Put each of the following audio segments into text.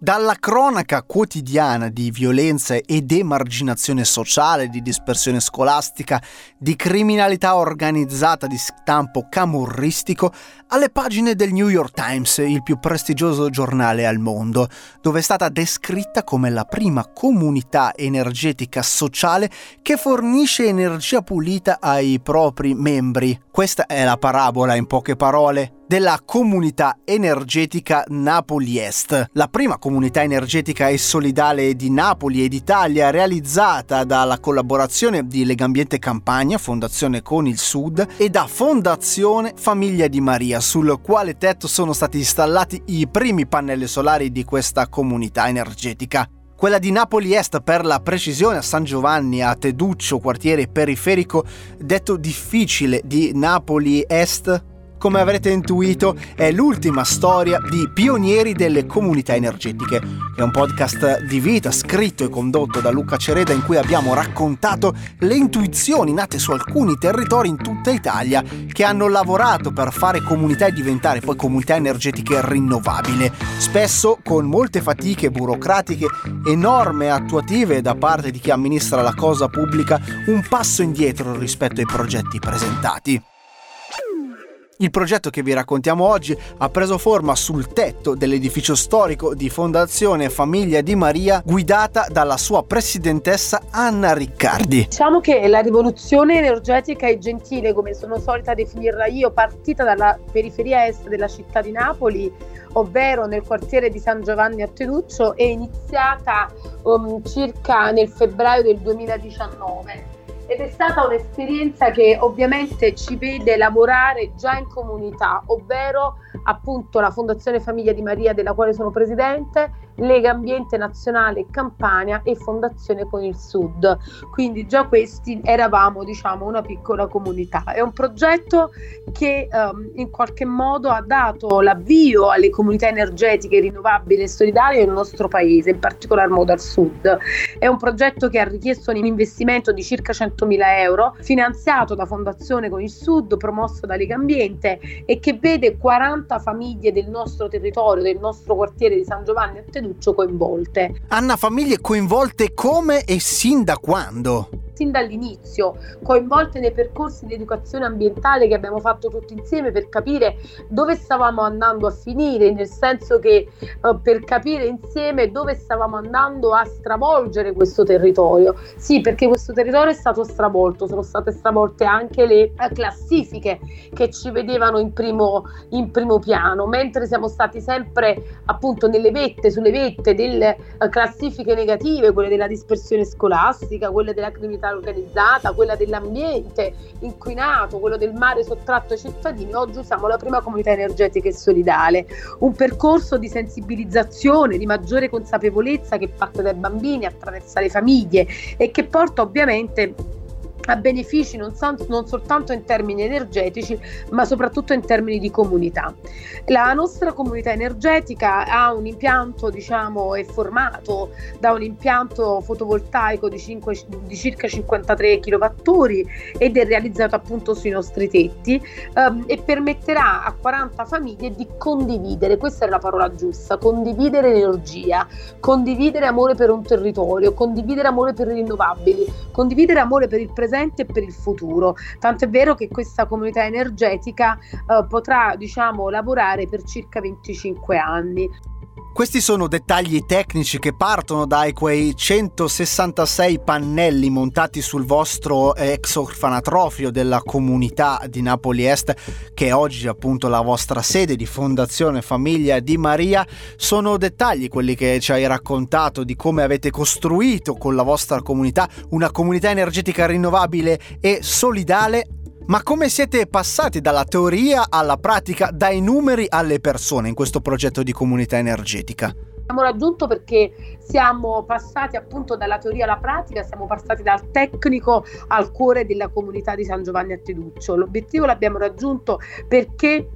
Dalla cronaca quotidiana di violenza ed emarginazione sociale, di dispersione scolastica, di criminalità organizzata di stampo camorristico, alle pagine del New York Times, il più prestigioso giornale al mondo, dove è stata descritta come la prima comunità energetica sociale che fornisce energia pulita ai propri membri. Questa è la parabola in poche parole della comunità energetica Napoli Est, la prima comunità energetica e solidale di Napoli ed Italia realizzata dalla collaborazione di Legambiente Campagna, Fondazione Con il Sud e da Fondazione Famiglia di Maria, sul quale tetto sono stati installati i primi pannelli solari di questa comunità energetica. Quella di Napoli Est per la precisione a San Giovanni a Teduccio, quartiere periferico detto difficile di Napoli Est come avrete intuito, è l'ultima storia di Pionieri delle comunità energetiche, che è un podcast di vita scritto e condotto da Luca Cereda in cui abbiamo raccontato le intuizioni nate su alcuni territori in tutta Italia che hanno lavorato per fare comunità e diventare poi comunità energetiche rinnovabili, spesso con molte fatiche burocratiche e norme attuative da parte di chi amministra la cosa pubblica un passo indietro rispetto ai progetti presentati. Il progetto che vi raccontiamo oggi ha preso forma sul tetto dell'edificio storico di Fondazione Famiglia di Maria guidata dalla sua presidentessa Anna Riccardi. Diciamo che la rivoluzione energetica e gentile, come sono solita definirla io, partita dalla periferia est della città di Napoli, ovvero nel quartiere di San Giovanni a Teduccio, è iniziata um, circa nel febbraio del 2019 ed è stata un'esperienza che ovviamente ci vede lavorare già in comunità, ovvero appunto la Fondazione Famiglia di Maria della quale sono presidente Lega Ambiente Nazionale Campania e Fondazione con il Sud. Quindi già questi eravamo, diciamo, una piccola comunità. È un progetto che um, in qualche modo ha dato l'avvio alle comunità energetiche rinnovabili e solidali nel nostro paese, in particolar modo al sud. È un progetto che ha richiesto un investimento di circa 100.000 euro, finanziato da Fondazione con il Sud, promosso da Lega Ambiente e che vede 40 famiglie del nostro territorio, del nostro quartiere di San Giovanni a Teduccio Lucio coinvolte. Anna, famiglie coinvolte come e sin da quando? Sin dall'inizio, coinvolte nei percorsi di educazione ambientale che abbiamo fatto tutti insieme per capire dove stavamo andando a finire, nel senso che uh, per capire insieme dove stavamo andando a stravolgere questo territorio. Sì, perché questo territorio è stato stravolto, sono state stravolte anche le uh, classifiche che ci vedevano in primo, in primo piano, mentre siamo stati sempre appunto nelle vette, sulle vette delle uh, classifiche negative, quelle della dispersione scolastica, quelle della criminalità criminalità organizzata, quella dell'ambiente inquinato, quello del mare sottratto ai cittadini, oggi siamo la prima comunità energetica e solidale. Un percorso di sensibilizzazione, di maggiore consapevolezza che parte dai bambini, attraversa le famiglie e che porta ovviamente a benefici non, non, soltanto in termini energetici, ma soprattutto in termini di comunità. La nostra comunità energetica ha un impianto, diciamo, è formato da un impianto fotovoltaico di, 5, di circa 53 kWh ed è realizzato appunto sui nostri tetti um, e permetterà a 40 famiglie di condividere, questa è la parola giusta, condividere energia, condividere amore per un territorio, condividere amore per i rinnovabili, condividere amore per il presente presente e per il futuro. Tanto è vero che questa comunità energetica eh, potrà diciamo, lavorare per circa 25 anni. Questi sono dettagli tecnici che partono dai quei 166 pannelli montati sul vostro ex orfanatrofio della comunità di Napoli Est, che è oggi appunto la vostra sede di Fondazione Famiglia di Maria. Sono dettagli quelli che ci hai raccontato di come avete costruito con la vostra comunità una comunità energetica rinnovabile e solidale ma come siete passati dalla teoria alla pratica, dai numeri alle persone in questo progetto di comunità energetica? Abbiamo raggiunto perché siamo passati appunto dalla teoria alla pratica, siamo passati dal tecnico al cuore della comunità di San Giovanni a Teduccio. L'obiettivo l'abbiamo raggiunto perché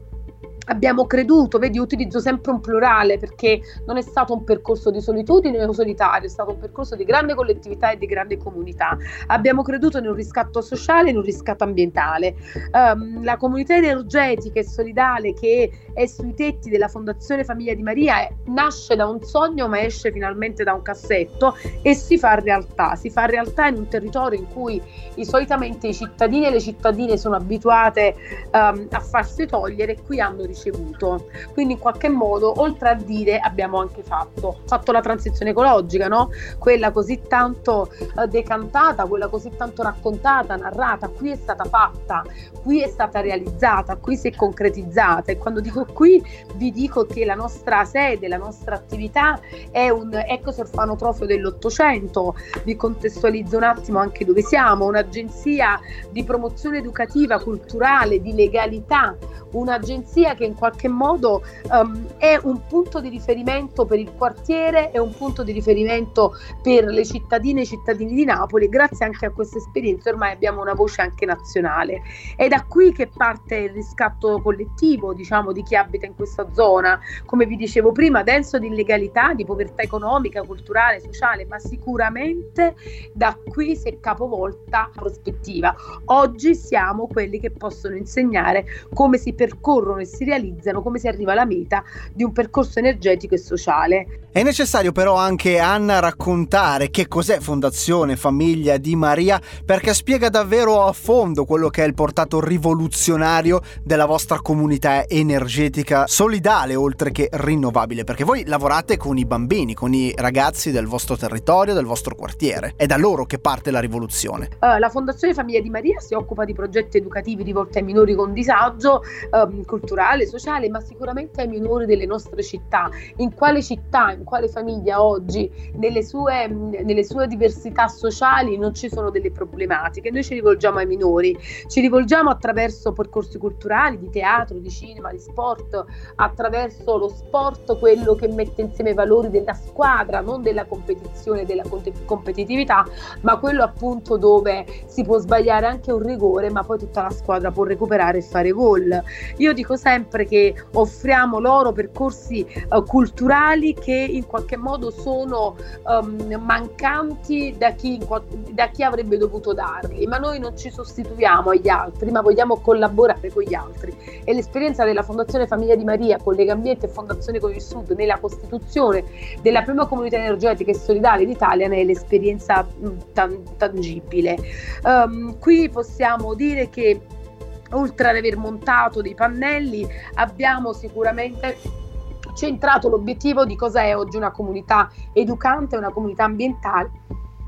abbiamo creduto, vedi, utilizzo sempre un plurale perché non è stato un percorso di solitudine o solitario, è stato un percorso di grande collettività e di grande comunità. Abbiamo creduto in un riscatto sociale e in un riscatto ambientale. Um, la comunità energetica e solidale che è sui tetti della Fondazione Famiglia di Maria è, nasce da un sogno ma esce finalmente da un cassetto e si fa realtà, si fa realtà in un territorio in cui i, solitamente i cittadini e le cittadine sono abituate um, a farsi togliere e qui hanno ricevuto. Quindi in qualche modo, oltre a dire, abbiamo anche fatto, fatto la transizione ecologica, no? quella così tanto uh, decantata, quella così tanto raccontata, narrata, qui è stata fatta, qui è stata realizzata, qui si è concretizzata e quando dico qui vi dico che la nostra sede, la nostra attività è un ecosorfanotrofio dell'Ottocento, vi contestualizzo un attimo anche dove siamo, un'agenzia di promozione educativa, culturale, di legalità, un'agenzia che in qualche modo um, è un punto di riferimento per il quartiere, è un punto di riferimento per le cittadine e i cittadini di Napoli. Grazie anche a questa esperienza ormai abbiamo una voce anche nazionale. È da qui che parte il riscatto collettivo, diciamo, di chi abita in questa zona, come vi dicevo prima, denso di illegalità, di povertà economica, culturale, sociale, ma sicuramente da qui si è capovolta la prospettiva. Oggi siamo quelli che possono insegnare come si percorrono e si realizzano, come si arriva alla meta di un percorso energetico e sociale. È necessario però anche Anna raccontare che cos'è Fondazione Famiglia di Maria perché spiega davvero a fondo quello che è il portato rivoluzionario della vostra comunità energetica solidale oltre che rinnovabile perché voi lavorate con i bambini, con i ragazzi del vostro territorio, del vostro quartiere. È da loro che parte la rivoluzione. Uh, la Fondazione Famiglia di Maria si occupa di progetti educativi rivolti ai minori con disagio um, culturale, sociale, ma sicuramente ai minori delle nostre città. In quale città, in quale famiglia oggi, nelle sue, nelle sue diversità sociali non ci sono delle problematiche? Noi ci rivolgiamo ai minori, ci rivolgiamo attraverso percorsi culturali, di teatro, di cinema, di sport, attraverso lo sport, quello che mette insieme i valori della squadra, non della competizione, della competitività, ma quello appunto dove si può sbagliare anche un rigore, ma poi tutta la squadra può recuperare e fare gol. Io dico sempre che offriamo loro percorsi uh, culturali che in qualche modo sono um, mancanti da chi, da chi avrebbe dovuto darli, ma noi non ci sostituiamo agli altri, ma vogliamo collaborare con gli altri. E l'esperienza della Fondazione Famiglia di Maria, con Legambiente e Fondazione con il Sud nella costituzione della prima comunità energetica e solidale d'Italia è l'esperienza tan- tangibile. Um, qui possiamo dire che oltre ad aver montato dei pannelli, abbiamo sicuramente centrato l'obiettivo di cosa è oggi una comunità educante, una comunità ambientale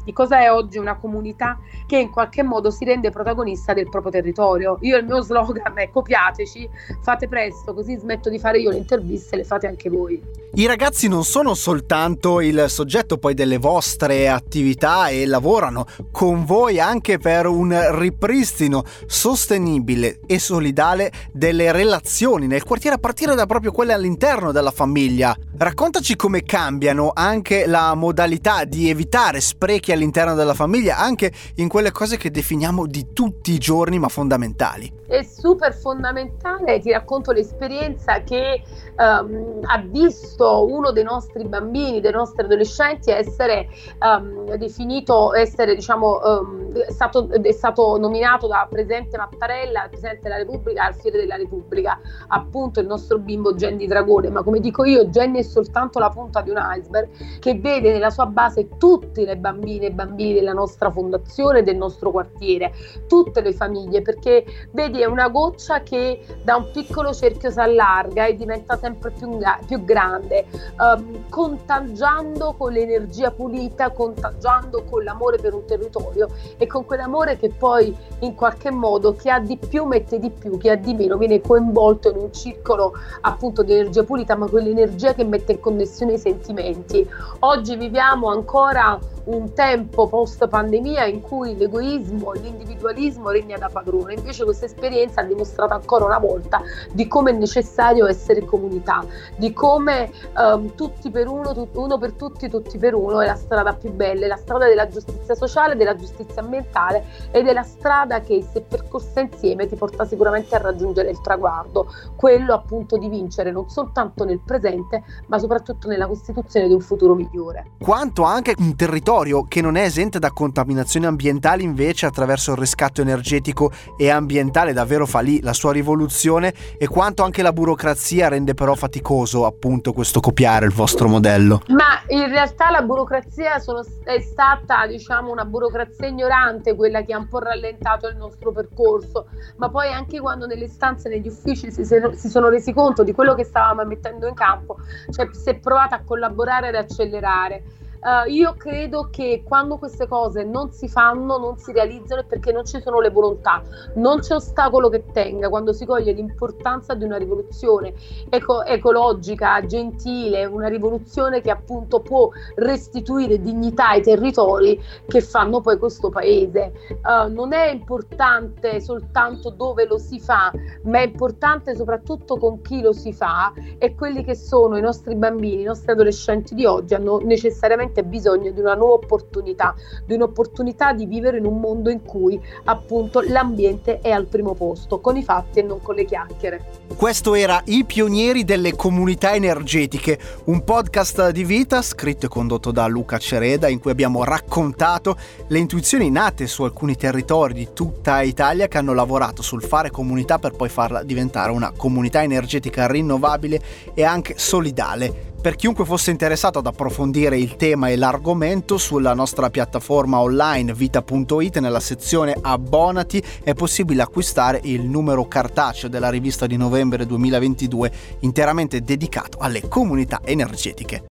di cosa è oggi una comunità che in qualche modo si rende protagonista del proprio territorio. Io il mio slogan è copiateci, fate presto, così smetto di fare io le interviste e le fate anche voi. I ragazzi non sono soltanto il soggetto poi delle vostre attività e lavorano con voi anche per un ripristino sostenibile e solidale delle relazioni nel quartiere a partire da proprio quelle all'interno della famiglia. Raccontaci come cambiano anche la modalità di evitare sprechi all'interno della famiglia, anche in quelle cose che definiamo di tutti i giorni ma fondamentali. È super fondamentale, ti racconto l'esperienza che um, ha visto uno dei nostri bambini, dei nostri adolescenti essere um, definito, essere diciamo, um, è, stato, è stato nominato da Presidente Mattarella, Presidente della Repubblica, al Fiere della Repubblica, appunto il nostro bimbo Genny Dragone, ma come dico io, Genny è soltanto la punta di un iceberg che vede nella sua base tutte le bambine e bambini della nostra fondazione, del nostro quartiere, tutte le famiglie, perché vedi è una goccia che da un piccolo cerchio si allarga e diventa sempre più, più grande, um, contagiando con l'energia pulita, contagiando con l'amore per un territorio e con quell'amore che poi in qualche modo chi ha di più mette di più, chi ha di meno viene coinvolto in un circolo appunto di energia pulita, ma quell'energia che mette in connessione i sentimenti. Oggi viviamo ancora un tempo post pandemia in cui l'egoismo e l'individualismo regna da padrone. Invece questa esperienza ha dimostrato ancora una volta di come è necessario essere comunità, di come um, tutti per uno, tu, uno per tutti, tutti per uno è la strada più bella, è la strada della giustizia sociale, della giustizia ambientale ed è la strada che se percorsa insieme ti porta sicuramente a raggiungere il traguardo, quello appunto di vincere non soltanto nel presente ma soprattutto nella costituzione di un futuro migliore. Quanto anche un territorio che non è esente da contaminazioni ambientali invece attraverso il riscatto energetico e ambientale davvero fa lì la sua rivoluzione e quanto anche la burocrazia rende però faticoso appunto questo copiare il vostro modello. Ma in realtà la burocrazia sono, è stata diciamo una burocrazia ignorante quella che ha un po' rallentato il nostro percorso, ma poi anche quando nelle stanze, negli uffici si, si sono resi conto di quello che stavamo mettendo in campo, cioè si è provato a collaborare ed accelerare. Uh, io credo che quando queste cose non si fanno, non si realizzano è perché non ci sono le volontà, non c'è ostacolo che tenga quando si coglie l'importanza di una rivoluzione eco- ecologica, gentile, una rivoluzione che appunto può restituire dignità ai territori che fanno poi questo paese. Uh, non è importante soltanto dove lo si fa, ma è importante soprattutto con chi lo si fa e quelli che sono i nostri bambini, i nostri adolescenti di oggi hanno necessariamente veramente bisogno di una nuova opportunità, di un'opportunità di vivere in un mondo in cui appunto l'ambiente è al primo posto, con i fatti e non con le chiacchiere. Questo era I pionieri delle comunità energetiche, un podcast di vita scritto e condotto da Luca Cereda in cui abbiamo raccontato le intuizioni nate su alcuni territori di tutta Italia che hanno lavorato sul fare comunità per poi farla diventare una comunità energetica rinnovabile e anche solidale. Per chiunque fosse interessato ad approfondire il tema e l'argomento, sulla nostra piattaforma online vita.it nella sezione abbonati è possibile acquistare il numero cartaceo della rivista di novembre 2022 interamente dedicato alle comunità energetiche.